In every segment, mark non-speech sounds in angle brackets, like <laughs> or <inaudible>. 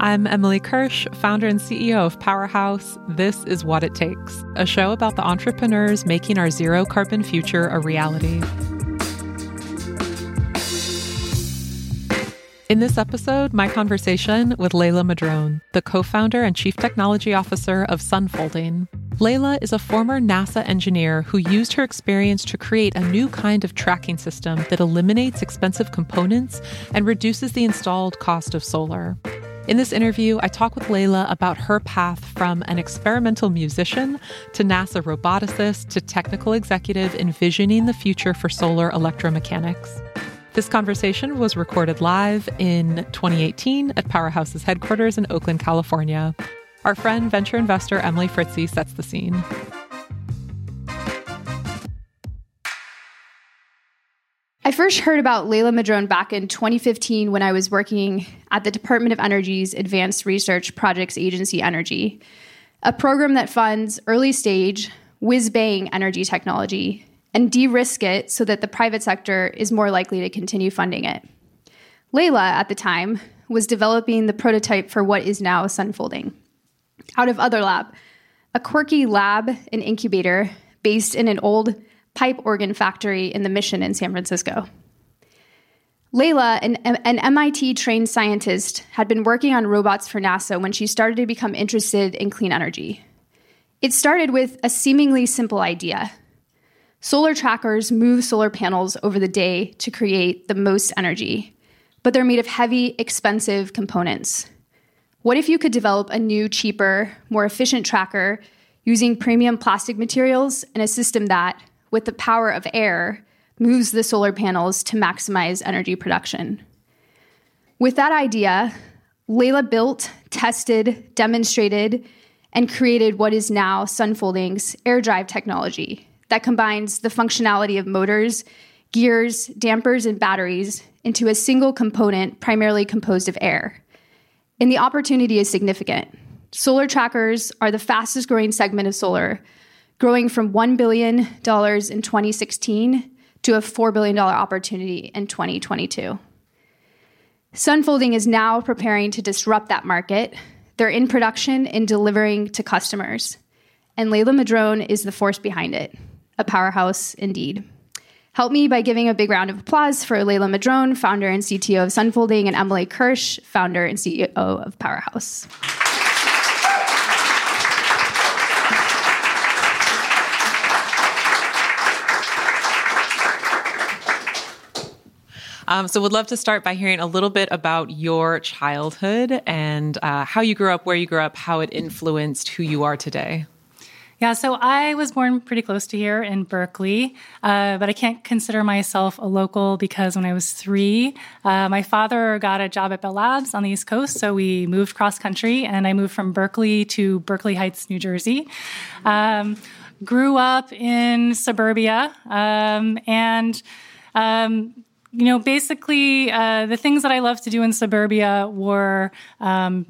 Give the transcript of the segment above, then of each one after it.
I'm Emily Kirsch, founder and CEO of Powerhouse. This is What It Takes, a show about the entrepreneurs making our zero carbon future a reality. In this episode, my conversation with Leila Madrone, the co founder and chief technology officer of Sunfolding. Leila is a former NASA engineer who used her experience to create a new kind of tracking system that eliminates expensive components and reduces the installed cost of solar. In this interview, I talk with Leila about her path from an experimental musician to NASA roboticist to technical executive envisioning the future for solar electromechanics. This conversation was recorded live in 2018 at Powerhouse's headquarters in Oakland, California. Our friend, venture investor Emily Fritzy, sets the scene. I first heard about Leila Madrone back in 2015 when I was working at the Department of Energy's Advanced Research Projects Agency Energy, a program that funds early stage, whiz bang energy technology and de risk it so that the private sector is more likely to continue funding it. Leila, at the time, was developing the prototype for what is now Sunfolding. Out of Other Lab, a quirky lab and incubator based in an old pipe organ factory in the Mission in San Francisco. Leila, an, an MIT trained scientist, had been working on robots for NASA when she started to become interested in clean energy. It started with a seemingly simple idea Solar trackers move solar panels over the day to create the most energy, but they're made of heavy, expensive components. What if you could develop a new, cheaper, more efficient tracker using premium plastic materials and a system that, with the power of air, moves the solar panels to maximize energy production? With that idea, Leila built, tested, demonstrated, and created what is now Sunfolding's AirDrive technology that combines the functionality of motors, gears, dampers, and batteries into a single component primarily composed of air. And the opportunity is significant. Solar trackers are the fastest growing segment of solar, growing from $1 billion in 2016 to a $4 billion opportunity in 2022. Sunfolding is now preparing to disrupt that market. They're in production and delivering to customers. And Leila Madrone is the force behind it a powerhouse indeed. Help me by giving a big round of applause for Leila Madrone, founder and CTO of Sunfolding, and Emily Kirsch, founder and CEO of Powerhouse. Um, so, would love to start by hearing a little bit about your childhood and uh, how you grew up, where you grew up, how it influenced who you are today. Yeah, so I was born pretty close to here in Berkeley, uh, but I can't consider myself a local because when I was three, uh, my father got a job at Bell Labs on the East Coast, so we moved cross country, and I moved from Berkeley to Berkeley Heights, New Jersey. Um, grew up in suburbia, um, and um, you know, basically, uh, the things that I loved to do in suburbia were um,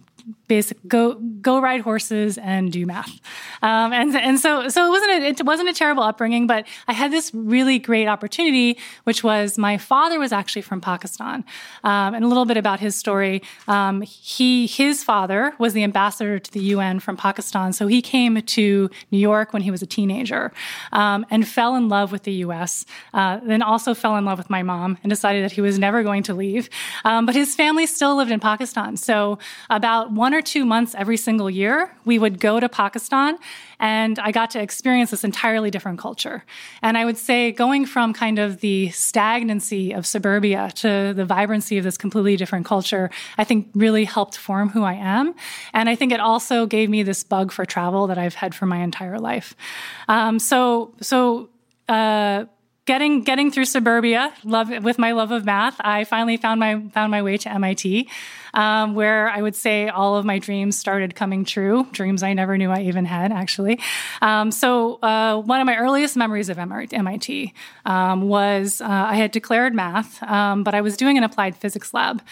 basic go go ride horses and do math. Um, and and so so it wasn't a, it wasn't a terrible upbringing, but I had this really great opportunity, which was my father was actually from Pakistan, um, and a little bit about his story. Um, he his father was the ambassador to the UN from Pakistan, so he came to New York when he was a teenager, um, and fell in love with the U.S. Uh, then also fell in love with my mom and decided that he was never going to leave. Um, but his family still lived in Pakistan, so about one or two months every single year, we would go to Pakistan and I got to experience this entirely different culture. And I would say going from kind of the stagnancy of suburbia to the vibrancy of this completely different culture, I think really helped form who I am. And I think it also gave me this bug for travel that I've had for my entire life. Um, so, so, uh, getting getting through suburbia love with my love of math i finally found my found my way to mit um, where I would say all of my dreams started coming true, dreams I never knew I even had, actually. Um, so, uh, one of my earliest memories of MIT um, was uh, I had declared math, um, but I was doing an applied physics lab.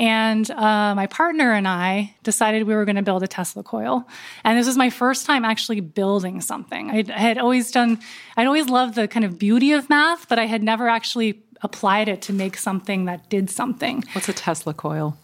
And uh, my partner and I decided we were going to build a Tesla coil. And this was my first time actually building something. I had always done, I'd always loved the kind of beauty of math, but I had never actually applied it to make something that did something. What's a Tesla coil?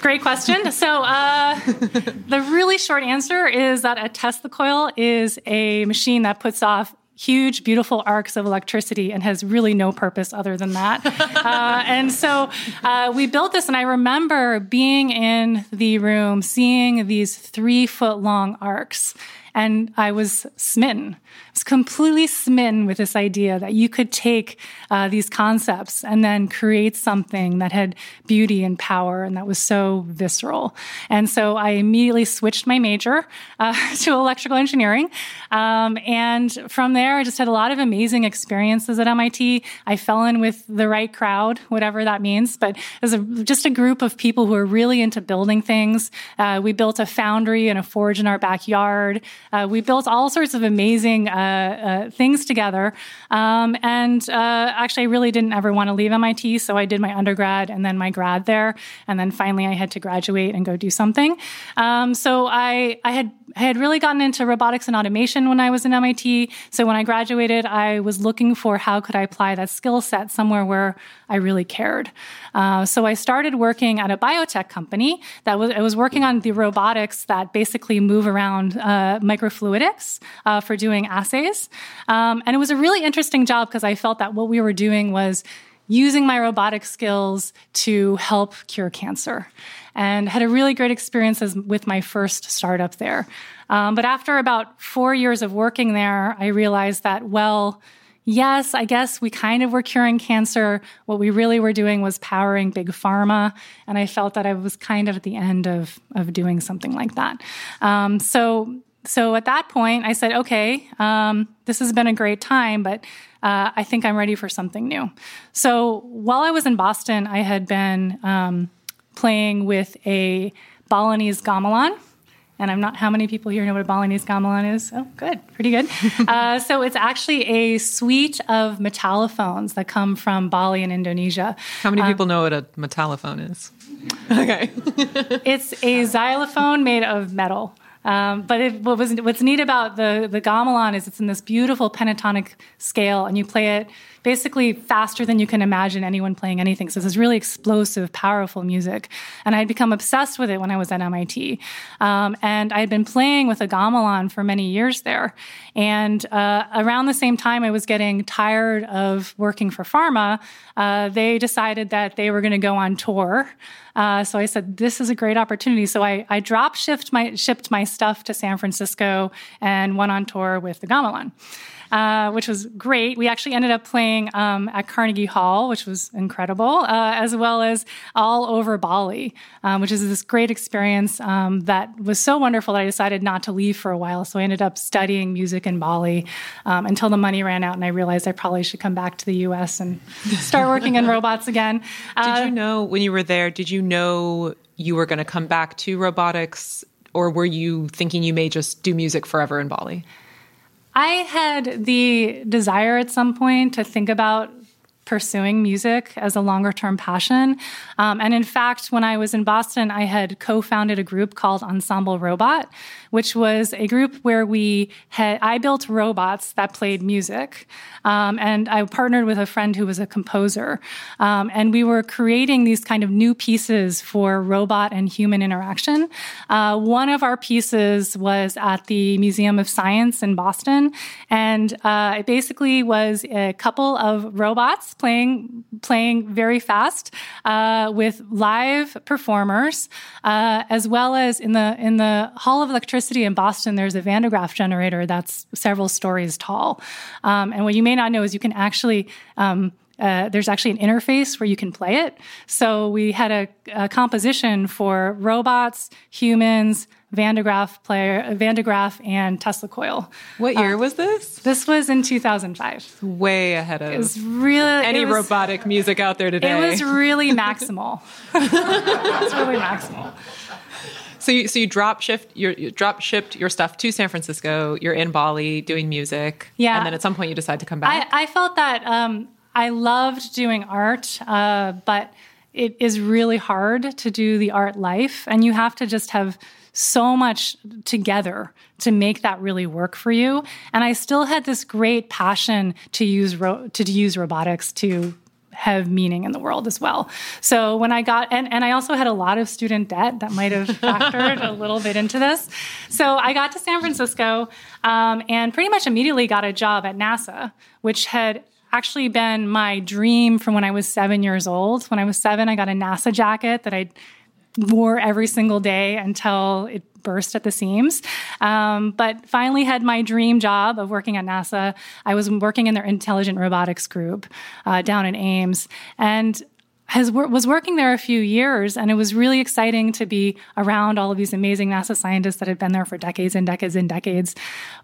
Great question. <laughs> So, uh, the really short answer is that a Tesla coil is a machine that puts off huge, beautiful arcs of electricity and has really no purpose other than that. <laughs> uh, and so uh, we built this, and I remember being in the room, seeing these three foot long arcs, and I was smitten was completely smitten with this idea that you could take uh, these concepts and then create something that had beauty and power and that was so visceral. And so I immediately switched my major uh, <laughs> to electrical engineering. Um, and from there, I just had a lot of amazing experiences at MIT. I fell in with the right crowd, whatever that means, but as a, just a group of people who are really into building things. Uh, we built a foundry and a forge in our backyard. Uh, we built all sorts of amazing uh, uh, things together. Um, and uh, actually, I really didn't ever want to leave MIT, so I did my undergrad and then my grad there, and then finally I had to graduate and go do something. Um, so I I had I had really gotten into robotics and automation when I was in MIT. So when I graduated, I was looking for how could I apply that skill set somewhere where I really cared. Uh, so I started working at a biotech company that was I was working on the robotics that basically move around uh, microfluidics uh, for doing assays, um, and it was a really interesting job because I felt that what we were doing was using my robotic skills to help cure cancer and had a really great experience with my first startup there. Um, but after about four years of working there, I realized that, well, yes, I guess we kind of were curing cancer. What we really were doing was powering big pharma. And I felt that I was kind of at the end of, of doing something like that. Um, so, so at that point, I said, okay, um, this has been a great time, but uh, I think I'm ready for something new. So while I was in Boston, I had been um, playing with a Balinese gamelan. And I'm not how many people here know what a Balinese gamelan is? Oh, good, pretty good. <laughs> uh, so it's actually a suite of metallophones that come from Bali in Indonesia. How many um, people know what a metallophone is? okay. <laughs> it's a xylophone made of metal. Um, but it, what was, what's neat about the, the gamelan is it's in this beautiful pentatonic scale, and you play it basically faster than you can imagine anyone playing anything. So this is really explosive, powerful music. And I had become obsessed with it when I was at MIT. Um, and I had been playing with a gamelan for many years there. And uh, around the same time I was getting tired of working for pharma, uh, they decided that they were going to go on tour. Uh, so I said, "This is a great opportunity." So I, I drop shipped my shipped my stuff to San Francisco and went on tour with the gamelan. Uh, which was great. We actually ended up playing um, at Carnegie Hall, which was incredible, uh, as well as all over Bali, um, which is this great experience um, that was so wonderful that I decided not to leave for a while. So I ended up studying music in Bali um, until the money ran out, and I realized I probably should come back to the U.S. and <laughs> start working in robots again. Uh, did you know when you were there? Did you know you were going to come back to robotics? Or were you thinking you may just do music forever in Bali? I had the desire at some point to think about pursuing music as a longer term passion. Um, and in fact, when I was in Boston, I had co founded a group called Ensemble Robot, which was a group where we had, I built robots that played music. Um, and I partnered with a friend who was a composer. Um, and we were creating these kind of new pieces for robot and human interaction. Uh, one of our pieces was at the Museum of Science in Boston. And uh, it basically was a couple of robots playing playing very fast uh, with live performers, uh, as well as in the in the Hall of Electricity in Boston. There's a Van de Graaff generator that's several stories tall, um, and what you may not know is you can actually um, uh, there's actually an interface where you can play it. So we had a, a composition for robots, humans, Van de Graaff player, Van de Graaff and Tesla coil. What year uh, was this? This was in 2005. Way ahead of it was really any was, robotic music out there today. It was really <laughs> maximal. <laughs> it's really maximal. So you, so you drop shift your you drop shipped your stuff to San Francisco. You're in Bali doing music. Yeah, and then at some point you decide to come back. I, I felt that um, I loved doing art, uh, but it is really hard to do the art life, and you have to just have so much together to make that really work for you. And I still had this great passion to use ro- to use robotics to have meaning in the world as well. So when I got, and, and I also had a lot of student debt that might have factored a little bit into this. So I got to San Francisco um, and pretty much immediately got a job at NASA, which had actually been my dream from when I was seven years old. When I was seven, I got a NASA jacket that I wore every single day until it burst at the seams. Um, but finally had my dream job of working at NASA. I was working in their intelligent robotics group uh, down in Ames. And has, was working there a few years, and it was really exciting to be around all of these amazing NASA scientists that had been there for decades and decades and decades.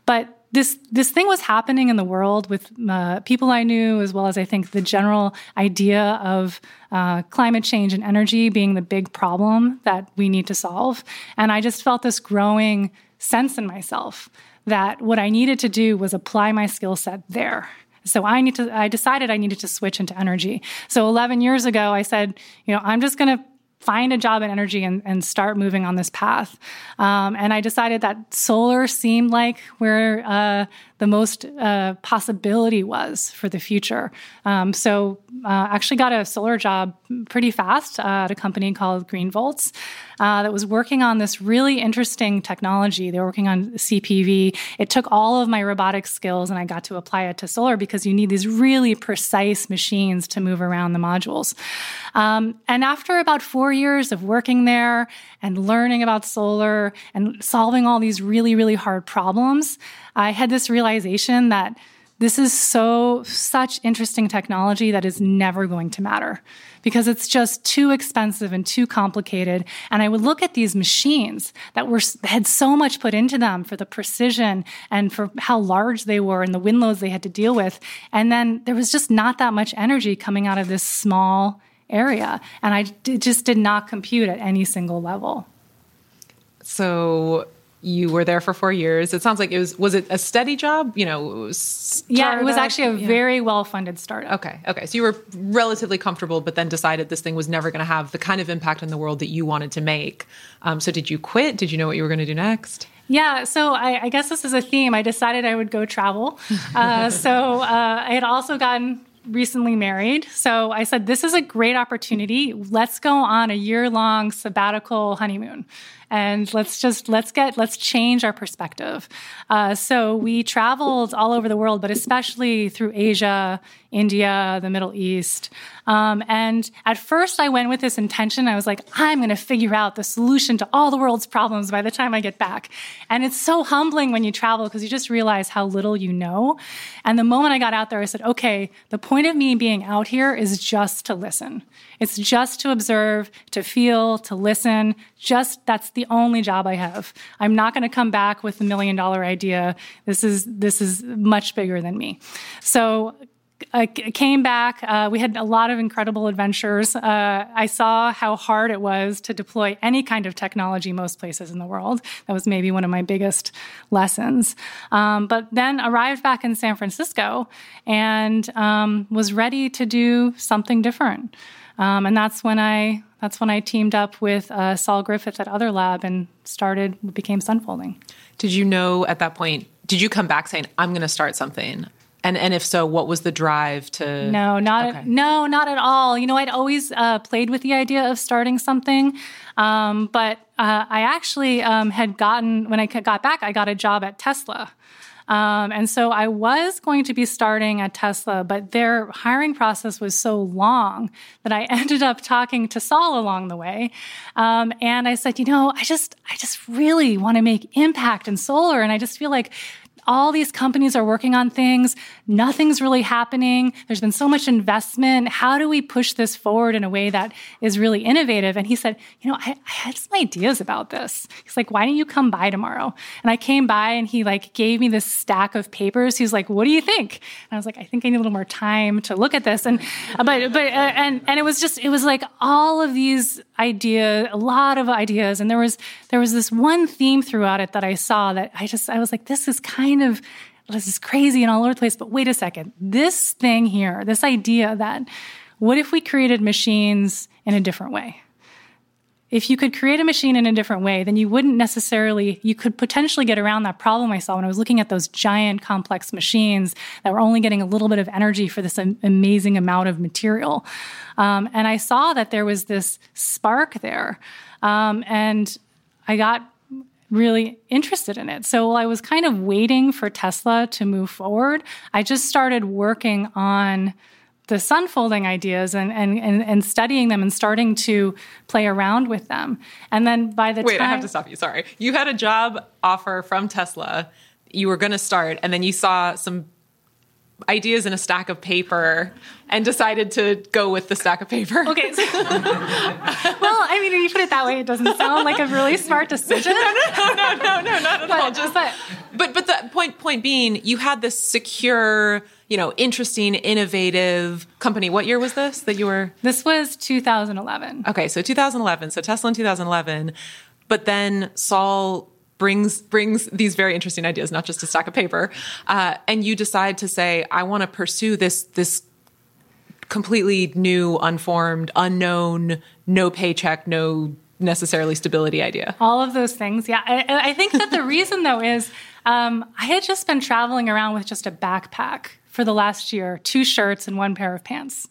But this this thing was happening in the world with uh, people I knew, as well as I think the general idea of uh, climate change and energy being the big problem that we need to solve. And I just felt this growing sense in myself that what I needed to do was apply my skill set there. So I need to I decided I needed to switch into energy. So 11 years ago I said, you know, I'm just going to find a job in energy and, and start moving on this path. Um, and I decided that solar seemed like where uh, the most uh, possibility was for the future. Um, so uh, actually got a solar job pretty fast at a company called GreenVolts uh, that was working on this really interesting technology. They were working on CPV. It took all of my robotics skills and I got to apply it to solar because you need these really precise machines to move around the modules. Um, and after about four years of working there and learning about solar and solving all these really, really hard problems, I had this realization that this is so such interesting technology that is never going to matter because it's just too expensive and too complicated. And i would look at these machines that were had so much put into them for the precision and for how large they were and the wind loads they had to deal with. And then there was just not that much energy coming out of this small area. And i just did not compute at any single level. So you were there for four years. It sounds like it was was it a steady job? You know, it yeah, it was actually a yeah. very well funded startup. Okay, okay. So you were relatively comfortable, but then decided this thing was never going to have the kind of impact in the world that you wanted to make. Um, so did you quit? Did you know what you were going to do next? Yeah, so I, I, guess this is a theme. I decided I would go travel. <laughs> Uh, so uh, I had also gotten recently married. So I said, This is a great opportunity. Let's go on a year long sabbatical honeymoon and let's just let's get let's change our perspective. Uh, so we traveled all over the world, but especially through Asia, India, the Middle East. Um, and at first, I went with this intention. I was like, I'm going to figure out the solution to all the world's problems by the time I get back. And it's so humbling when you travel because you just realize how little you know. And the moment I got out there, I said, okay, the point of me being out here is just to listen. It's just to observe, to feel, to listen. Just that's the only job I have. I'm not going to come back with a million dollar idea. This is this is much bigger than me. So I came back. Uh, we had a lot of incredible adventures. Uh, I saw how hard it was to deploy any kind of technology most places in the world. That was maybe one of my biggest lessons. Um, but then arrived back in San Francisco and um, was ready to do something different. Um, and that's when I that's when I teamed up with uh, Saul Griffith at Other Lab and started what became Sunfolding. Did you know at that point? Did you come back saying I'm going to start something? And and if so, what was the drive to? No, not okay. no, not at all. You know, I'd always uh, played with the idea of starting something, um, but uh, I actually um, had gotten when I got back, I got a job at Tesla. Um, and so I was going to be starting at Tesla, but their hiring process was so long that I <laughs> ended up talking to Saul along the way. Um, and I said, you know, I just, I just really want to make impact in solar. And I just feel like all these companies are working on things. Nothing's really happening. There's been so much investment. How do we push this forward in a way that is really innovative? And he said, You know, I, I had some ideas about this. He's like, Why don't you come by tomorrow? And I came by and he like gave me this stack of papers. He's like, What do you think? And I was like, I think I need a little more time to look at this. And, uh, but, but, uh, and, and it was just, it was like all of these ideas, a lot of ideas. And there was, there was this one theme throughout it that I saw that I just, I was like, this is kind of, this is crazy and all over the place. But wait a second, this thing here, this idea that what if we created machines in a different way? if you could create a machine in a different way, then you wouldn't necessarily, you could potentially get around that problem I saw when I was looking at those giant complex machines that were only getting a little bit of energy for this amazing amount of material. Um, and I saw that there was this spark there. Um, and I got really interested in it. So while I was kind of waiting for Tesla to move forward, I just started working on the Sunfolding ideas and, and, and, and, studying them and starting to play around with them. And then by the Wait, time. I have to stop you. Sorry. You had a job offer from Tesla. You were going to start, and then you saw some ideas in a stack of paper and decided to go with the stack of paper. Okay. So, <laughs> well, I mean, if you put it that way, it doesn't sound like a really smart decision. no, no, no, no, no, not at but, all. Just, but, but, but the point, point being, you had this secure, you know, interesting, innovative company. What year was this that you were? This was 2011. Okay, so 2011. So Tesla in 2011. But then Saul brings brings these very interesting ideas, not just a stack of paper, uh, and you decide to say, I want to pursue this this completely new, unformed, unknown, no paycheck, no necessarily stability idea. All of those things, yeah. I, I think that the reason though is um, I had just been traveling around with just a backpack for the last year, two shirts and one pair of pants.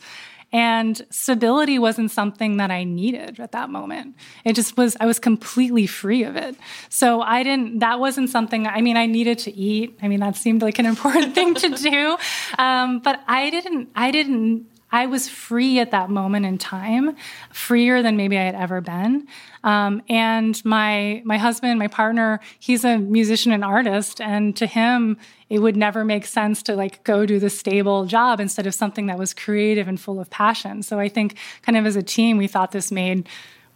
And stability wasn't something that I needed at that moment. It just was, I was completely free of it. So I didn't, that wasn't something, I mean, I needed to eat. I mean, that seemed like an <laughs> important thing to do. Um, but I didn't, I didn't, I was free at that moment in time, freer than maybe I had ever been. Um, and my my husband, my partner, he's a musician and artist, and to him, it would never make sense to like go do the stable job instead of something that was creative and full of passion. So I think, kind of as a team, we thought this made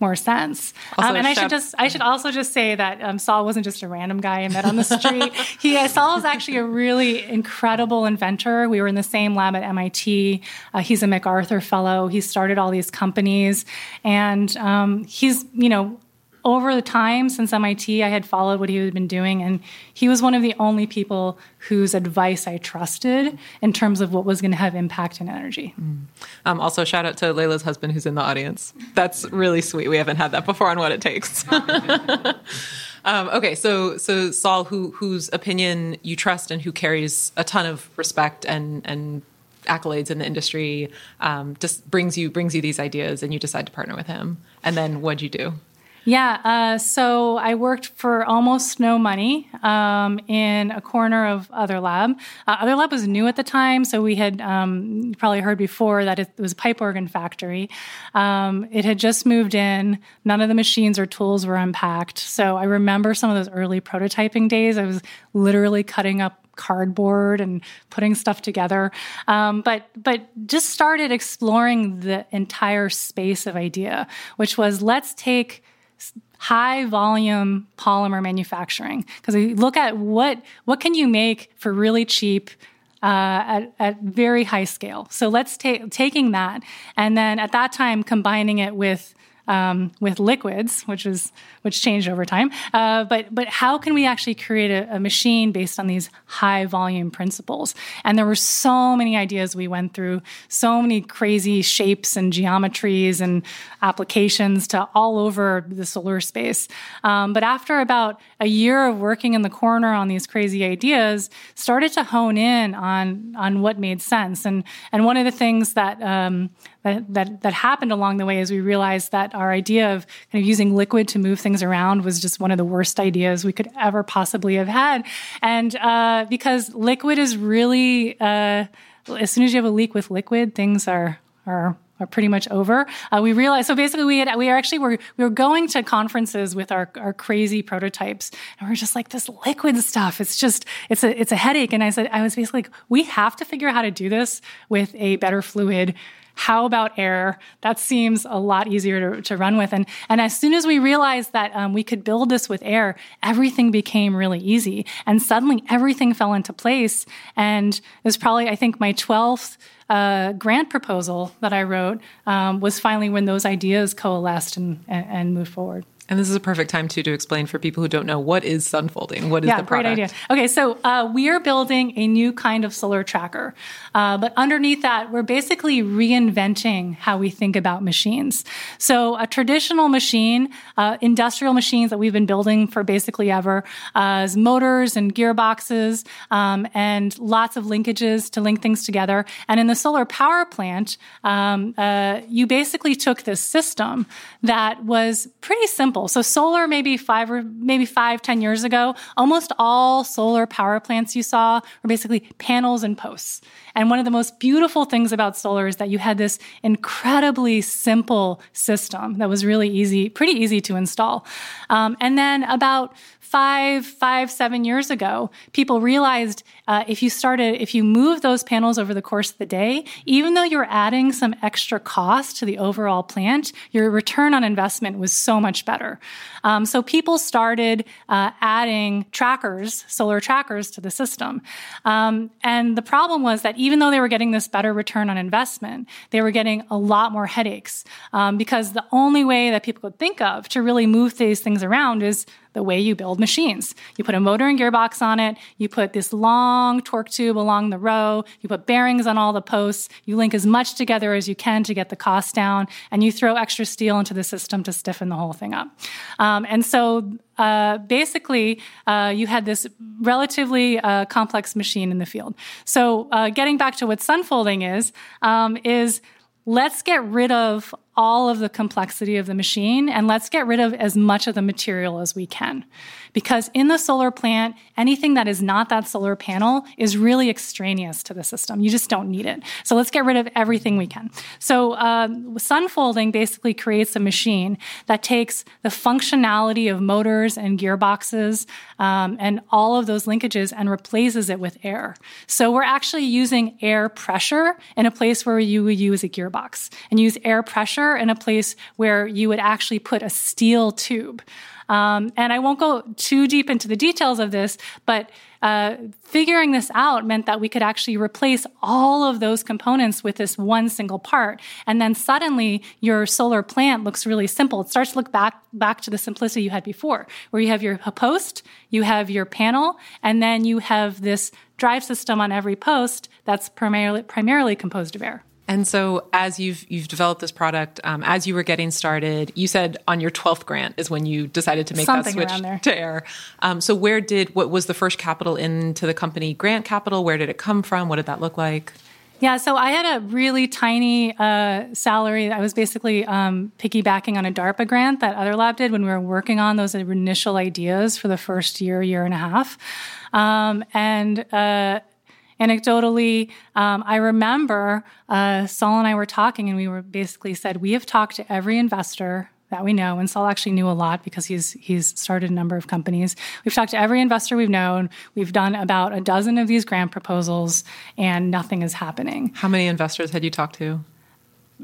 more sense. Um, and I should just I should also just say that um, Saul wasn't just a random guy I met on the street. <laughs> he uh, Saul is actually a really incredible inventor. We were in the same lab at MIT. Uh, he's a MacArthur fellow. He started all these companies, and um, he's you know over the time since MIT, I had followed what he had been doing, and he was one of the only people whose advice I trusted in terms of what was going to have impact and energy. Mm. Um, also, shout out to Leila's husband who's in the audience. That's really sweet. We haven't had that before on what it takes. <laughs> <laughs> um, okay, so so Saul, who whose opinion you trust and who carries a ton of respect and and accolades in the industry, um, just brings you brings you these ideas, and you decide to partner with him. And then what'd you do? Yeah, uh, so I worked for almost no money um, in a corner of Other Lab. Uh, Other Lab was new at the time, so we had um, probably heard before that it was a pipe organ factory. Um, it had just moved in. None of the machines or tools were unpacked. So I remember some of those early prototyping days. I was literally cutting up cardboard and putting stuff together. Um, but but just started exploring the entire space of idea, which was let's take high volume polymer manufacturing because we look at what what can you make for really cheap uh, at, at very high scale. So let's take taking that and then at that time combining it with um, with liquids, which is which changed over time. Uh, but but how can we actually create a, a, machine based on these high volume principles? And there were so many ideas we went through, so many crazy shapes and geometries and applications to all over the solar space. Um, but after about a year of working in the corner on these crazy ideas, started to hone in on on what made sense. And and one of the things that um, that, that that happened along the way is we realized that our idea of kind of using liquid to move things around was just one of the worst ideas we could ever possibly have had. And uh, because liquid is really, uh, as soon as you have a leak with liquid, things are are are pretty much over. Uh, we realized so basically we had we are actually were we were going to conferences with our our crazy prototypes and we are just like this liquid stuff. It's just it's a it's a headache. And I said I was basically like we have to figure out how to do this with a better fluid how about air? That seems a lot easier to, to run with. And, and as soon as we realized that um, we could build this with air, everything became really easy. And suddenly everything fell into place. And it was probably, I think, my 12th uh, grant proposal that I wrote um, was finally when those ideas coalesced and, and, and moved forward. And this is a perfect time too to explain for people who don't know what is Sunfolding. What is yeah, the product? great idea. Okay, so uh, we are building a new kind of solar tracker, uh, but underneath that, we're basically reinventing how we think about machines. So a traditional machine, uh, industrial machines that we've been building for basically ever, uh, is motors and gearboxes um, and lots of linkages to link things together. And in the solar power plant, um, uh, you basically took this system that was pretty simple example. So solar, maybe five or maybe five, ten years ago, almost all solar power plants you saw were basically panels and posts. And one of the most beautiful things about solar is that you had this incredibly simple system that was really easy, pretty easy to install. Um, and then about five, five, seven years ago, people realized uh, if you started, if you move those panels over the course of the day, even though you're adding some extra cost to the overall plant, your return on investment was so much better. Um, so people started uh, adding trackers, solar trackers to the system. Um, and the problem was that even though they were getting this better return on investment, they were getting a lot more headaches um, because the only way that people could think of to really move these things around is the way you build machines. You put a motor and gearbox on it, you put this long torque tube along the row, you put bearings on all the posts, you link as much together as you can to get the cost down, and you throw extra steel into the system to stiffen the whole thing up. Um, and so uh, basically, uh, you had this relatively uh, complex machine in the field. So, uh, getting back to what sunfolding is, um, is let's get rid of all of the complexity of the machine and let's get rid of as much of the material as we can. Because in the solar plant, anything that is not that solar panel is really extraneous to the system. You just don't need it. So let's get rid of everything we can. So uh, sunfolding basically creates a machine that takes the functionality of motors and gearboxes um, and all of those linkages and replaces it with air. So we're actually using air pressure in a place where you would use a gearbox and use air pressure in a place where you would actually put a steel tube. Um, and I won't go too deep into the details of this, but uh, figuring this out meant that we could actually replace all of those components with this one single part. And then suddenly your solar plant looks really simple. It starts to look back, back to the simplicity you had before, where you have your post, you have your panel, and then you have this drive system on every post that's primarily, primarily composed of air. And so, as you've you've developed this product, um, as you were getting started, you said on your twelfth grant is when you decided to make Something that switch to air. Um, so, where did what was the first capital into the company? Grant capital. Where did it come from? What did that look like? Yeah, so I had a really tiny uh, salary. I was basically um, piggybacking on a DARPA grant that Other Lab did when we were working on those initial ideas for the first year, year and a half. Um, and uh, anecdotally, um, I remember uh, Saul and I were talking, and we were basically said we have talked to every investor that we know, and Saul actually knew a lot because he's he's started a number of companies. We've talked to every investor we've known. We've done about a dozen of these grant proposals, and nothing is happening. How many investors had you talked to?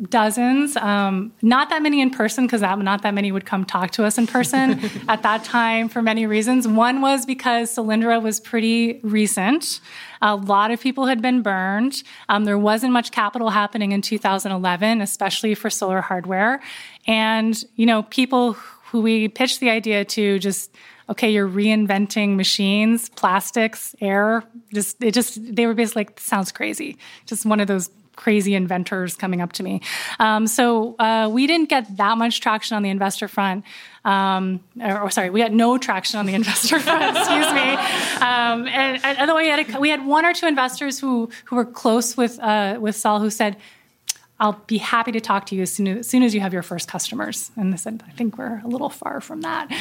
Dozens um, not that many in person because not that many would come talk to us in person <laughs> at that time for many reasons one was because Solyndra was pretty recent a lot of people had been burned um, there wasn't much capital happening in 2011 especially for solar hardware and you know people who we pitched the idea to just okay, you're reinventing machines, plastics, air. Just it just they were basically like sounds crazy. Just one of those crazy inventors coming up to me. Um, so uh, we didn't get that much traction on the investor front. Um, or, or, sorry, we had no traction on the <laughs> investor front. excuse me. Um, and, and although we had a, we had one or two investors who who were close with uh, with Saul who said, I'll be happy to talk to you as soon as, as soon as, you have your first customers. And they said, I think we're a little far from that.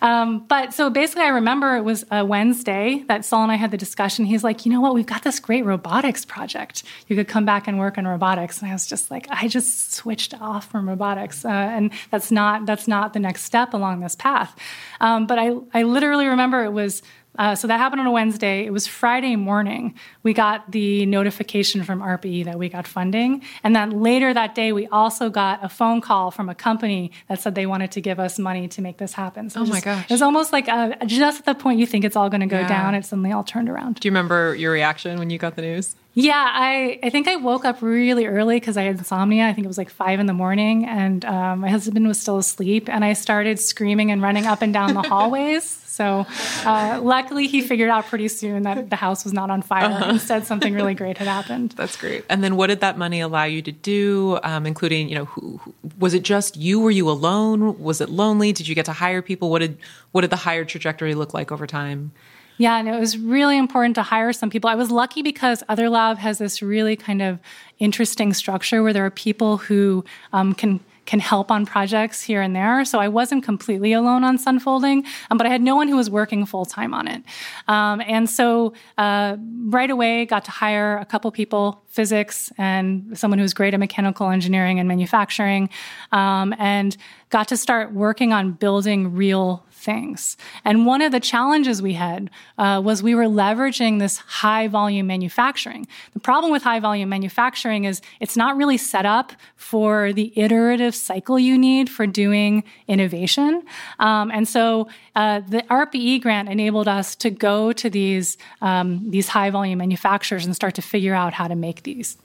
Um, but so basically, I remember it was a Wednesday that Saul and I had the discussion. He's like, you know what? We've got this great robotics project. You could come back and work on robotics. And I was just like, I just switched off from robotics, uh, and that's not that's not the next step along this path. Um, but I I literally remember it was uh, so that happened on a Wednesday. It was Friday morning. We got the notification from ARPA-E that we got funding. And then later that day, we also got a phone call from a company that said they wanted to give us money to make this happen. So oh my gosh. It was almost like uh, just at the point you think it's all going to go yeah. down, it suddenly all turned around. Do you remember your reaction when you got the news? Yeah, I, I think I woke up really early because I had insomnia. I think it was like five in the morning, and um, my husband was still asleep. And I started screaming and running up and down the hallways. <laughs> So, uh, luckily, he figured out pretty soon that the house was not on fire. Uh-huh. Instead, something really <laughs> great had happened. That's great. And then, what did that money allow you to do? Um, including, you know, who, who, was it just you? Were you alone? Was it lonely? Did you get to hire people? What did what did the hire trajectory look like over time? Yeah, and it was really important to hire some people. I was lucky because Other Lab has this really kind of interesting structure where there are people who um, can can help on projects here and there. So I wasn't completely alone on Sunfolding, um, but I had no one who was working full time on it. Um, and so uh, right away, got to hire a couple people, physics and someone who's great at mechanical engineering and manufacturing, um, and got to start working on building real things. And one of the challenges we had uh, was we were leveraging this high volume manufacturing. The problem with high volume manufacturing is it's not really set up for the iterative cycle you need for doing innovation. Um, and so uh, the ARPA-E grant enabled us to go to these um, these high volume manufacturers and start to figure out how to make these.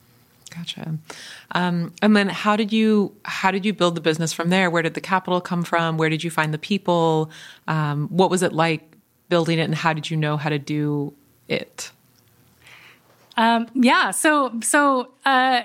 Gotcha. Um, and then how did you how did you build the business from there? Where did the capital come from? Where did you find the people? Um, what was it like building it, and how did you know how to do it? Um, yeah, so so uh,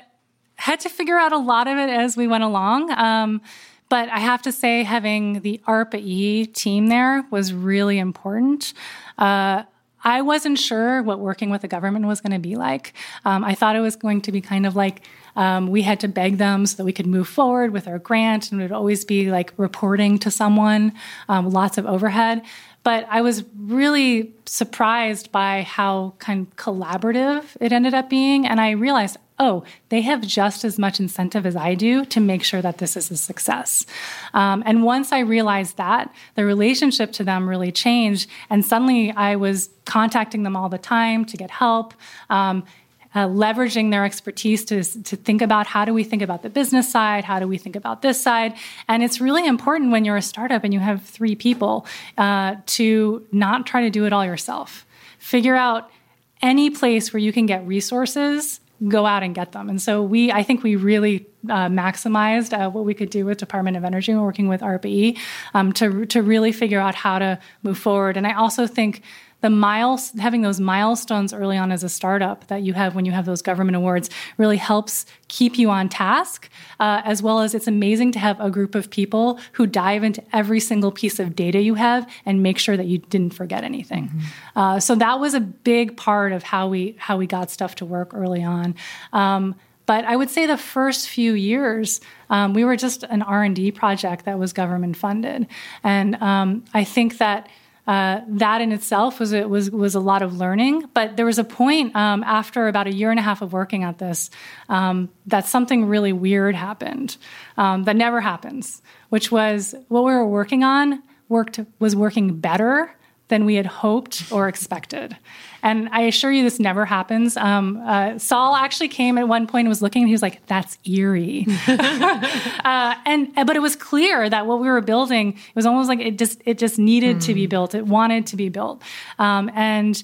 had to figure out a lot of it as we went along. Um, but I have to say, having the ARPA-E team there was really important. Uh, I wasn't sure what working with the government was going to be like. Um, I thought it was going to be kind of like um, we had to beg them so that we could move forward with our grant, and it would always be like reporting to someone, um, lots of overhead. But I was really surprised by how kind of collaborative it ended up being, and I realized oh, they have just as much incentive as I do to make sure that this is a success. Um, and once I realized that, the relationship to them really changed. And suddenly I was contacting them all the time to get help. Um, uh, leveraging their expertise to, to think about how do we think about the business side, how do we think about this side. And it's really important when you're a startup and you have three people uh, to not try to do it all yourself. Figure out any place where you can get resources go out and get them. And so we, I think we really uh, maximized uh, what we could do with Department of Energy working with ARPA-E um, to to really figure out how to move forward. And I also think the miles having those milestones early on as a startup that you have when you have those government awards really helps keep you on task uh, as well as it's amazing to have a group of people who dive into every single piece of data you have and make sure that you didn't forget anything. Mm-hmm. uh, so that was a big part of how we how we got stuff to work early on. Um, but I would say the first few years, um, we were just an R and D project that was government funded, and um, I think that uh, that in itself was a, was was a lot of learning. But there was a point um, after about a year and a half of working at this um, that something really weird happened um, that never happens, which was what we were working on worked was working better than we had hoped or expected. And I assure you, this never happens. Um, uh, Saul actually came at one point and was looking, and he was like, "That's eerie." <laughs> uh, and but it was clear that what we were building it was almost like it just it just needed mm. to be hmm. built. It wanted to be built, um, and.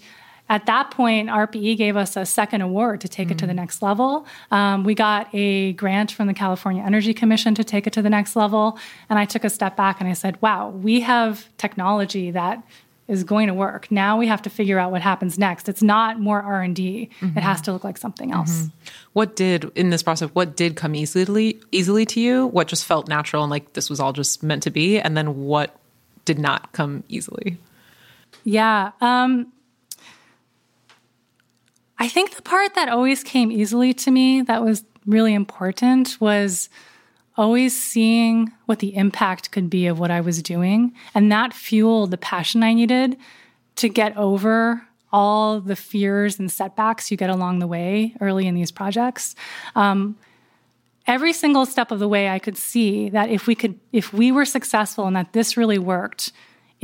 At that point, ARPA-E gave us a second award to take mm. it to the hmm. next level. Um, we got a grant from the California Energy Commission to take it to the next level. And I took a step back and I said, wow, we have technology that is going to work. Now we have to figure out what happens next. It's not more R and D. Mm-hmm. It has to look like something else. Mm-hmm. What did in this process? What did come easily easily to you? What just felt natural and like this was all just meant to be? And then what did not come easily? Yeah. Um, I think the part that always came easily to me that was really important was always seeing what the impact could be of what I was doing. And that fueled the passion I needed to get over all the fears and setbacks you get along the way early in these projects. Um, every single step of the way, I could see that if we could, if we were successful and that this really worked,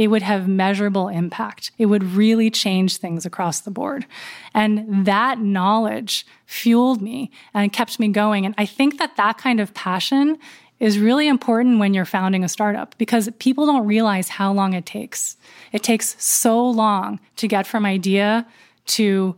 it would have measurable impact. It would really change things across the board. And that knowledge fueled me and kept me going. And I think that that kind of passion is really important when you're founding a startup because people don't realize how long it takes. It takes so long to get from idea to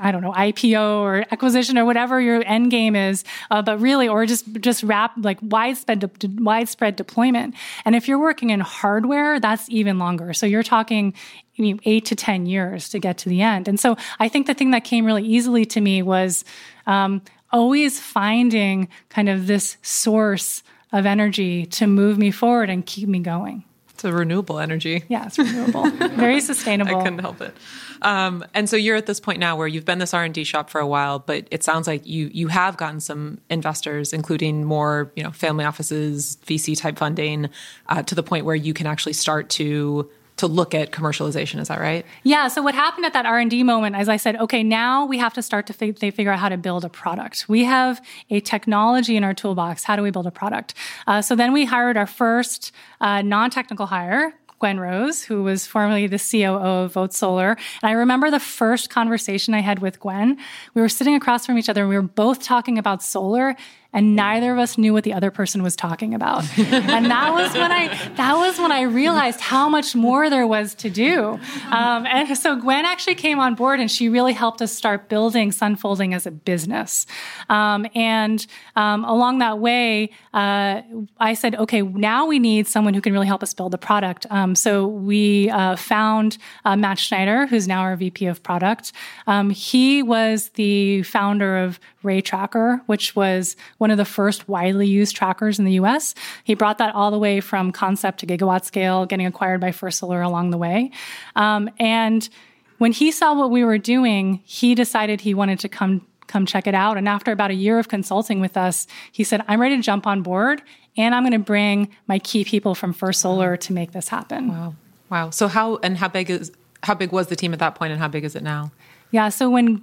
I don't know, IPO or acquisition or whatever your end game is, uh, but really, or just just wrap like widespread de- widespread deployment. And if you're working in hardware, that's even longer. So you're talking you know, eight to ten years to get to the end. And so I think the thing that came really easily to me was um, always finding kind of this source of energy to move me forward and keep me going. It's a renewable energy. Yeah, it's renewable, <laughs> very sustainable. I couldn't help it. Um, and so you're at this point now where you've been this R and D shop for a while, but it sounds like you you have gotten some investors, including more you know family offices, VC type funding, uh, to the point where you can actually start to to look at commercialization. Is that right? Yeah. So what happened at that R and D moment, as I said, okay, now we have to start to fig- figure out how to build a product. We have a technology in our toolbox. How do we build a product? Uh, so then we hired our first uh, non-technical hire. Gwen Rose, who was formerly the COO of Vote Solar. And I remember the first conversation I had with Gwen. We were sitting across from each other and we were both talking about solar and neither of us knew what the other person was talking about. <laughs> and that was when I that was when I realized how much more there was to do. Um, and so Gwen actually came on board, and she really helped us start building Sunfolding as a business. Um, and um, along that way, uh, I said, okay, now we need someone who can really help us build the product. Um, so we uh, found uh, Matt Schneider, who's now our VP of product. Um, he was the founder of Ray Tracker, which was one of the first widely used trackers in the US. He brought that all the way from concept to gigawatt scale, getting acquired by First Solar along the way. Um, and when he saw what we were doing, he decided he wanted to come come check it out. And after about a year of consulting with us, he said, I'm ready to jump on board and I'm going to bring my key people from First Solar to make this happen. Wow. Wow. So how and how big is how big was the team at that point and how big is it now? Yeah, so when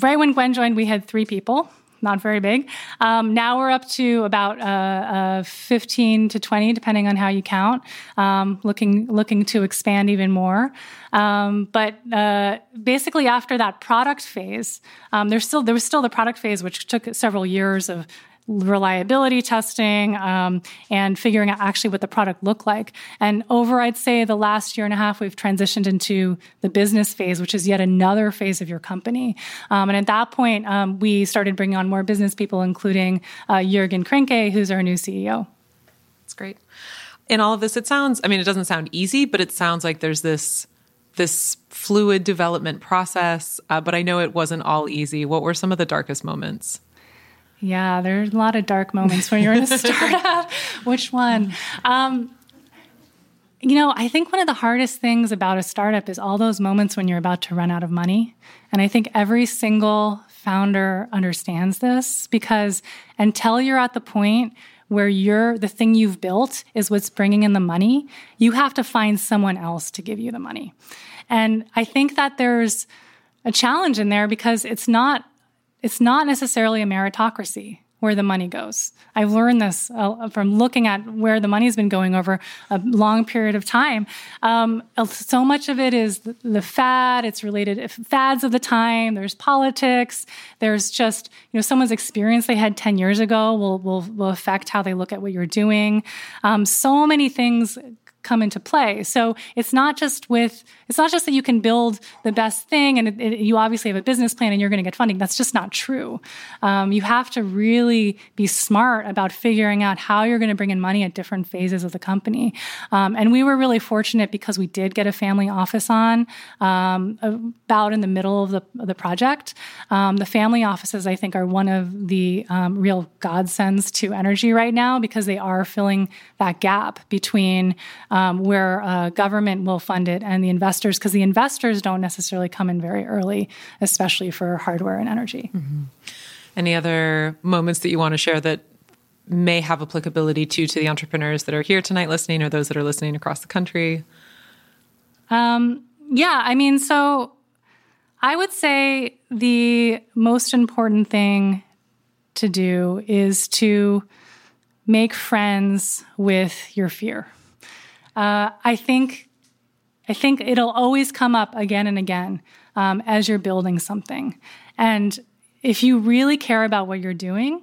right when Gwen joined, we had three people not very big. Um, now we're up to about uh, uh, 15 to 20, depending on how you count. Um, looking looking to expand even more. Um, but uh, basically, after that product phase, um, there's still there was still the product phase, which took several years of reliability testing um, and figuring out actually what the product looked like. And over, I'd say, the last year and a half, we've transitioned into the business phase, which is yet another phase of your company. Um, and at that point, um, we started bringing on more business people, including uh, Jurgen Krehnke, who's our new CEO. That's great. In all of this, it sounds, I mean, it doesn't sound easy, but it sounds like there's this this fluid development process, uh, but I know it wasn't all easy. What were some of the darkest moments? Yeah, there's a lot of dark moments when you're in a <laughs> startup. Which one? Um, you know, I think one of the hardest things about a startup is all those moments when you're about to run out of money. And I think every single founder understands this because until you're at the point where you're the thing you've built is what's bringing in the money, you have to find someone else to give you the money. And I think that there's a challenge in there because it's not it's not necessarily a meritocracy where the money goes. I've learned this uh, from looking at where the money's been going over a long period of time. Um, so much of it is the, fad. It's related fads of the time. There's politics. There's just you know someone's experience they had ten years ago will will, will affect how they look at what you're doing. Um, so many things come into play. So it's not just with it's not just that you can build the best thing and it, it, you obviously have a business plan and you're going to get funding. That's just not true. Um, you have to really be smart about figuring out how you're going to bring in money at different phases of the company. Um, and we were really fortunate because we did get a family office on um, about in the middle of the, of the project. Um, the family offices, I think, are one of the um, real godsends to energy right now because they are filling that gap between um, where uh, government will fund it and the investors, because the investors don't necessarily come in very early, especially for hardware and energy. Mm-hmm. Any other moments that you want to share that may have applicability to to the entrepreneurs that are here tonight listening, or those that are listening across the country? Um, yeah, I mean, so I would say the most important thing to do is to make friends with your fear uh, I think I think it'll always come up again and again um, as you're building something. And if you really care about what you're doing,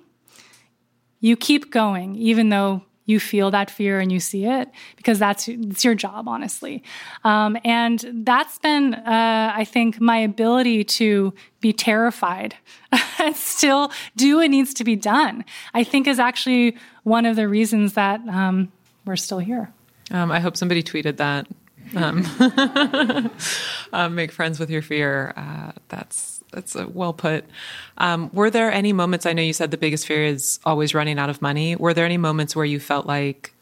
you keep going, even though you feel that fear and you see it because that's it's your job, honestly. Um, and that's been, uh, I think, my ability to be terrified <laughs> and still do what needs to be done. I think is actually one of the reasons that um, we're still here. Um, I hope somebody tweeted that. Um, uh, <laughs> make friends with your fear. Uh, that's that's well put. Um, were there any moments? I know you said the biggest fear is always running out of money. Were there any moments where you felt like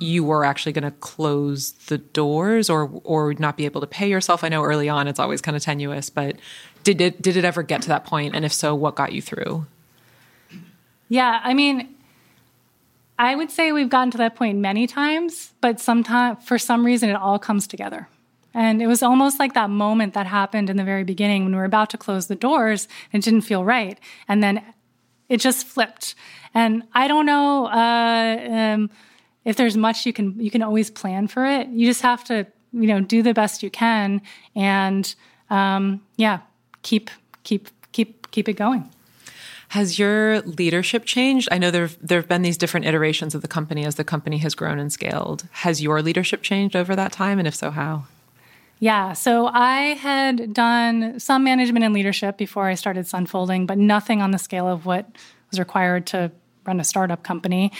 you were actually going to close the doors or or not be able to pay yourself? I know early on it's always kind of tenuous, but did it did it ever get to that point? And if so, what got you through? Yeah, I mean, I would say we've gotten to that point many times, but sometimes for some reason it all comes together. And it was almost like that moment that happened in the very beginning when we were about to close the doors and it didn't feel right. And then it just flipped. And I don't know uh, um, if there's much you can you can always plan for it. You just have to you know do the best you can and um, yeah keep keep keep keep it going. Has your leadership changed? I know there there have been these different iterations of the company as the company has grown and scaled. Has your leadership changed over that time, and if so, how? Yeah, so I had done some management and leadership before I started Sunfolding, but nothing on the scale of what was required to run a startup company.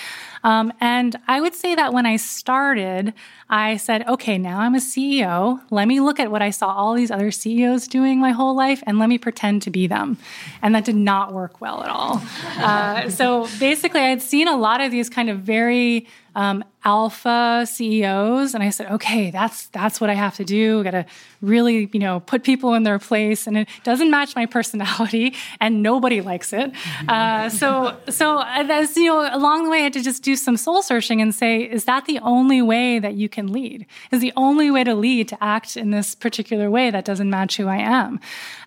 Um, and I would say that when I started, I said, okay, now I'm a CEO. Let me look at what I saw all these other CEOs doing my whole life and let me pretend to be them. And that did not work well at all. Uh, so basically, I had seen a lot of these kind of very um, alpha CEOs, and I said, okay, that's that's what I have to do. I got to really, you know, put people in their place, and it doesn't match my <laughs> personality, and nobody likes it. Uh, so, so as you know, along the way, I had to just do some soul searching and say, is that the only way that you can lead? Is the only way to lead to act in this particular way that doesn't match who I am?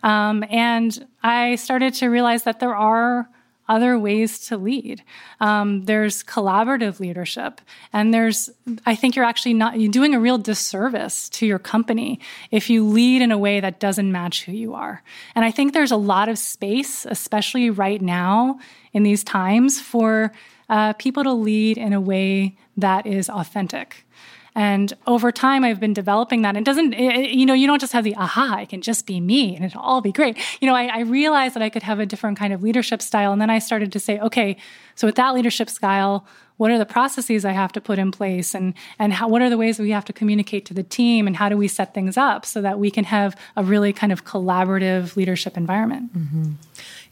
Um, and I started to realize that there are other ways to lead. Um, there's collaborative leadership, and there's I think you're actually not you're doing a real disservice to your company if you lead in a way that doesn't match who you are. And I think there's a lot of space, especially right now in these times, for uh, people to lead in a way that is authentic. And over time, I've been developing that. It doesn't, it, you know, you don't just have the aha, I can just be me and it'll all be great. You know, I, I, realized that I could have a different kind of leadership style. And then I started to say, okay, so with that leadership style, what are the processes I have to put in place and, and how, what are the ways we have to communicate to the team and how do we set things up so that we can have a really kind of collaborative leadership environment? Mm-hmm.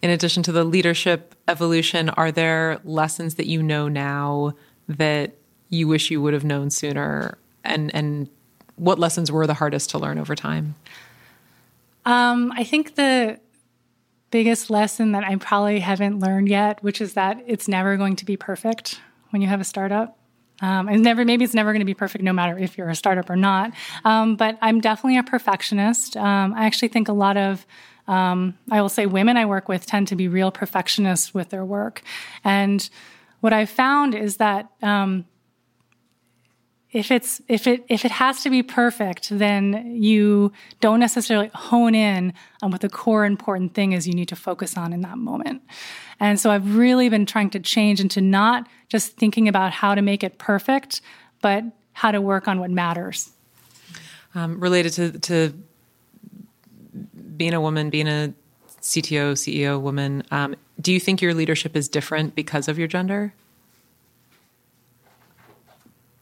In addition to the leadership evolution, are there lessons that you know now that you wish you would have known sooner and and what lessons were the hardest to learn over time? Um, i think the biggest lesson that i probably haven't learned yet which is that it's never going to be perfect when you have a startup. Um, and never maybe it's never going to be perfect no matter if you're a startup or not. Um, but i'm definitely a perfectionist. Um, i actually think a lot of um, i will say women i work with tend to be real perfectionists with their work. And what i've found is that um, if it's if it if it has to be perfect then you don't necessarily hone in on what the core important thing is you need to focus on in that moment. And so i've really been trying to change into not just thinking about how to make it perfect but how to work on what matters. Um, related to to being a woman being a cto ceo woman um, do you think your leadership is different because of your gender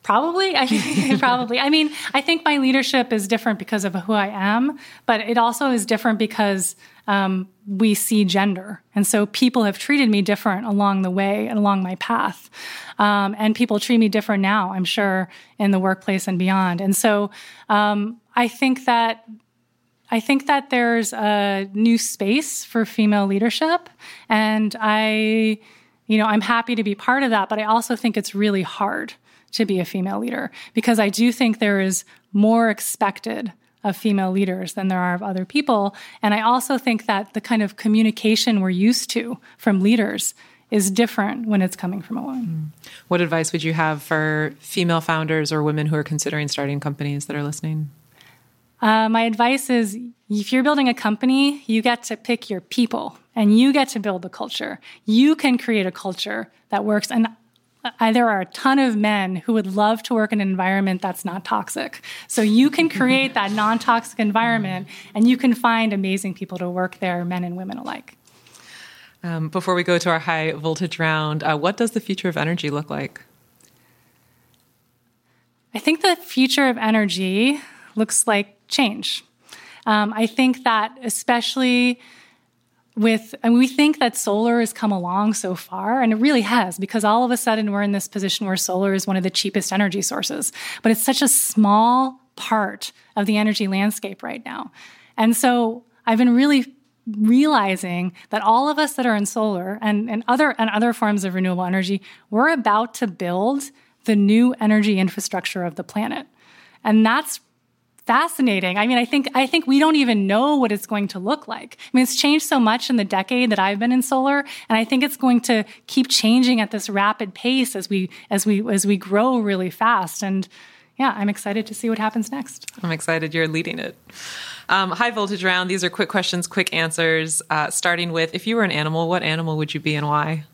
Probably, I <laughs> <laughs> probably. I mean, I think my leadership is different because of who I am, but it also is different because um, we see gender, and so people have treated me different along the way and along my path, um, and people treat me different now. I'm sure in the workplace and beyond, and so um, I think that I think that there's a new space for female leadership, and I, you know, I'm happy to be part of that. But I also think it's really hard to be a female leader because I do think there is more expected of female leaders than there are of other people. And I also think that the kind of communication we're used to from leaders is different when it's coming from a woman. Mm. What advice would you have for female founders or women who are considering starting companies that are listening? Uh, my advice is if you're building a company, you get to pick your people and you get to build the culture. You can create a culture that works. And uh, there are a ton of men who would love to work in an environment that's not toxic. So you can create that non toxic environment and you can find amazing people to work there, men and women alike. Um, before we go to our high voltage round, uh, what does the future of energy look like? I think the future of energy looks like change. Um, I think that especially with, and we think that solar has come along so far, and it really has, because all of a sudden we're in this position where solar is one of the cheapest energy sources. But it's such a small part of the energy landscape right now. And so I've been really realizing that all of us that are in solar and, and other and other forms of renewable energy, we're about to build the new energy infrastructure of the planet. And that's fascinating. I mean, I think I think we don't even know what it's going to look like. I mean, it's changed so much in the decade that I've been in solar, and I think it's going to keep changing at this rapid pace as we as we as we grow really fast. And yeah, I'm excited to see what happens next. I'm excited you're leading it. Um, high voltage round. These are quick questions, quick answers. Uh, starting with, if you were an animal, what animal would you be and why?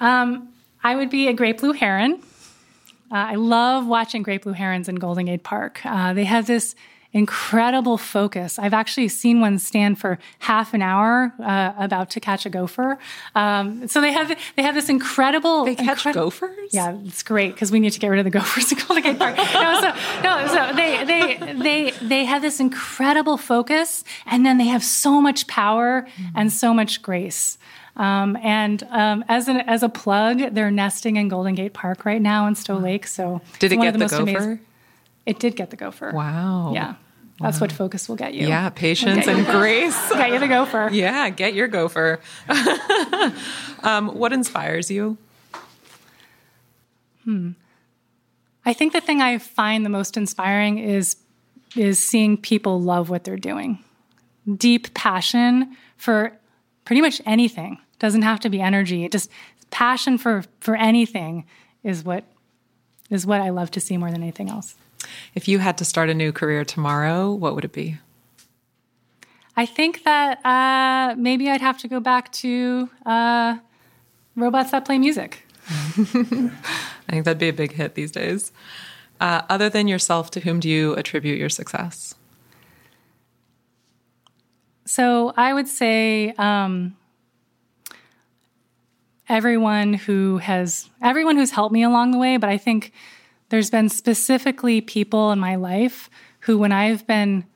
Um, I would be a great blue heron. Uh, I love watching great blue herons in Golden Gate Park. Uh, they have this incredible focus. I've actually seen one stand for half an hour uh, about to catch a gopher. Um, so they have they have this incredible. They catch incredi- gophers. Yeah, it's great because we need to get rid of the gophers in Golden Gate Park. no, so, no, so they they they they have this incredible focus, and then they have so much power mm-hmm. and so much grace. Um, and um, as an as a plug, they're nesting in Golden Gate Park right now in Stow Lake. So did it get the, the gopher? Amazing, it did get the gopher. Wow. Yeah. That's wow. what focus will get you. Yeah, patience and grace. get you the gopher. <laughs> Yeah, get your gopher. <laughs> um, what inspires you? Hmm. I think the thing I find the most inspiring is is seeing people love what they're doing. Deep passion for pretty much anything. Doesn't have to be energy. It just passion for for anything is what is what I love to see more than anything else. If you had to start a new career tomorrow, what would it be? I think that uh, maybe I'd have to go back to uh, robots that play music. <laughs> I think that'd be a big hit these days. Uh, other than yourself, to whom do you attribute your success? So I would say um, everyone who has everyone who's helped me along the way, but I think there's been specifically people in my life who, when I've been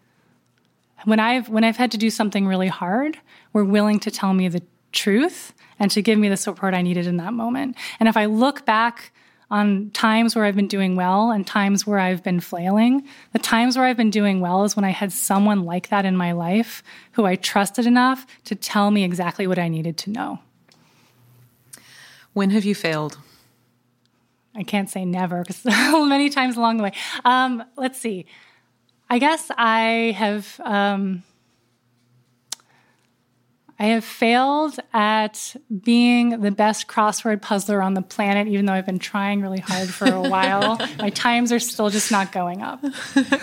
when I've when I've had to do something really hard, were willing to tell me the truth and to give me the support I needed in that moment. And if I look back on times where I've been doing well and times where I've been flailing. The times where I've been doing well is when I had someone like that in my life who I trusted enough to tell me exactly what I needed to know. When have you failed? I can't say never because <laughs> many times along the way. Um, let's see. I guess I have. Um, I have failed at being the best crossword puzzler on the planet, even though I've been trying really hard for a while. <laughs> My times are still just not going up.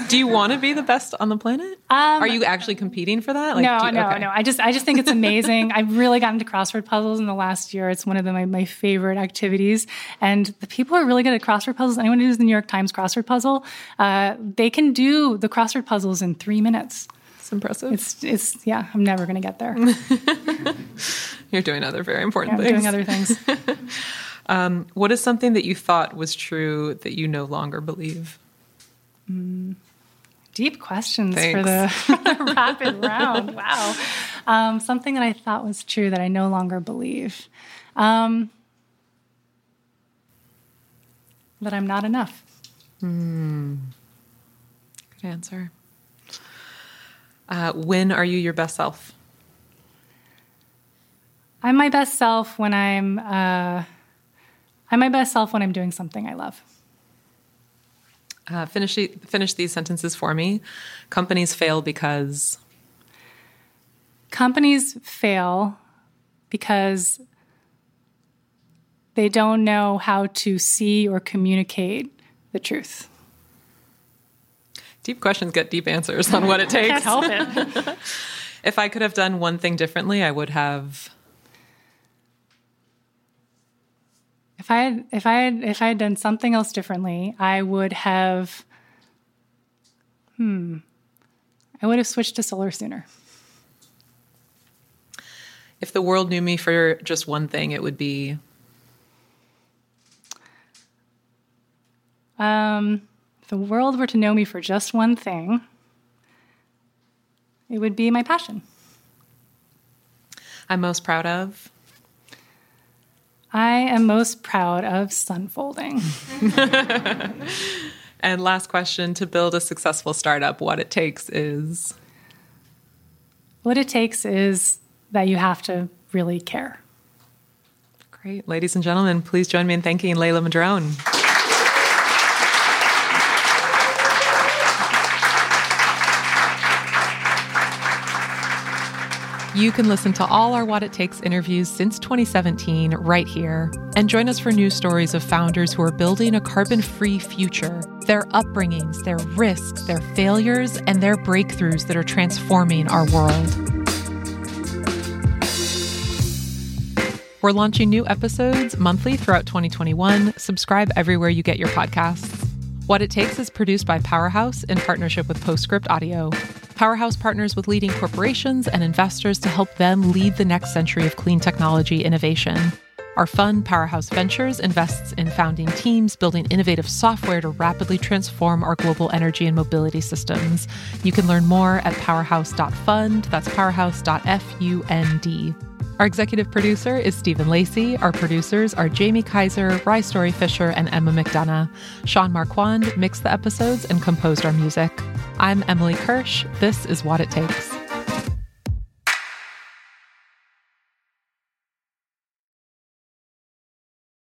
Do you want to be the best on the planet? Um, are you actually competing for that? Like, no, you, no, okay. no. I just, I just think it's amazing. <laughs> I've really gotten into crossword puzzles in the last year. It's one of the, my, my favorite activities, and the people are really good at crossword puzzles. Anyone who does the New York Times crossword puzzle, uh, they can do the crossword puzzles in three minutes impressive. It's it's yeah. I'm never going to get there. <laughs> You're doing other very important yeah, things. Doing other things. <laughs> um, what is something that you thought was true that you no longer believe? Mm, deep questions Thanks. for the, <laughs> for the rapid round. Wow. Um, something that I thought was true that I no longer believe. Um, that I'm not enough. Mm. Good answer. Uh, when are you your best self? I'm my best self when I'm. Uh, I'm my best self when I'm doing something I love. Uh, finish finish these sentences for me. Companies fail because. Companies fail because they don't know how to see or communicate the truth. Deep questions get deep answers on what it <laughs> takes. Can't help it. <laughs> if I could have done one thing differently, I would have. If I had, if I had, if I had done something else differently, I would have, hmm, I would have switched to solar sooner. If the world knew me for just one thing, it would be. Um, the world were to know me for just one thing, it would be my passion. I'm most proud of. I am most proud of sunfolding. <laughs> and last question to build a successful startup, what it takes is. What it takes is that you have to really care. Great. Ladies and gentlemen, please join me in thanking Leila Madrone. You can listen to all our What It Takes interviews since 2017 right here and join us for news stories of founders who are building a carbon free future, their upbringings, their risks, their failures, and their breakthroughs that are transforming our world. We're launching new episodes monthly throughout 2021. Subscribe everywhere you get your podcasts. What It Takes is produced by Powerhouse in partnership with Postscript Audio. Powerhouse partners with leading corporations and investors to help them lead the next century of clean technology innovation. Our fund, Powerhouse Ventures, invests in founding teams building innovative software to rapidly transform our global energy and mobility systems. You can learn more at powerhouse.fund. That's powerhouse.fund. Our executive producer is Stephen Lacey. Our producers are Jamie Kaiser, Rye Story Fisher, and Emma McDonough. Sean Marquand mixed the episodes and composed our music. I'm Emily Kirsch. This is What It Takes.